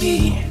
be.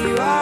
you are.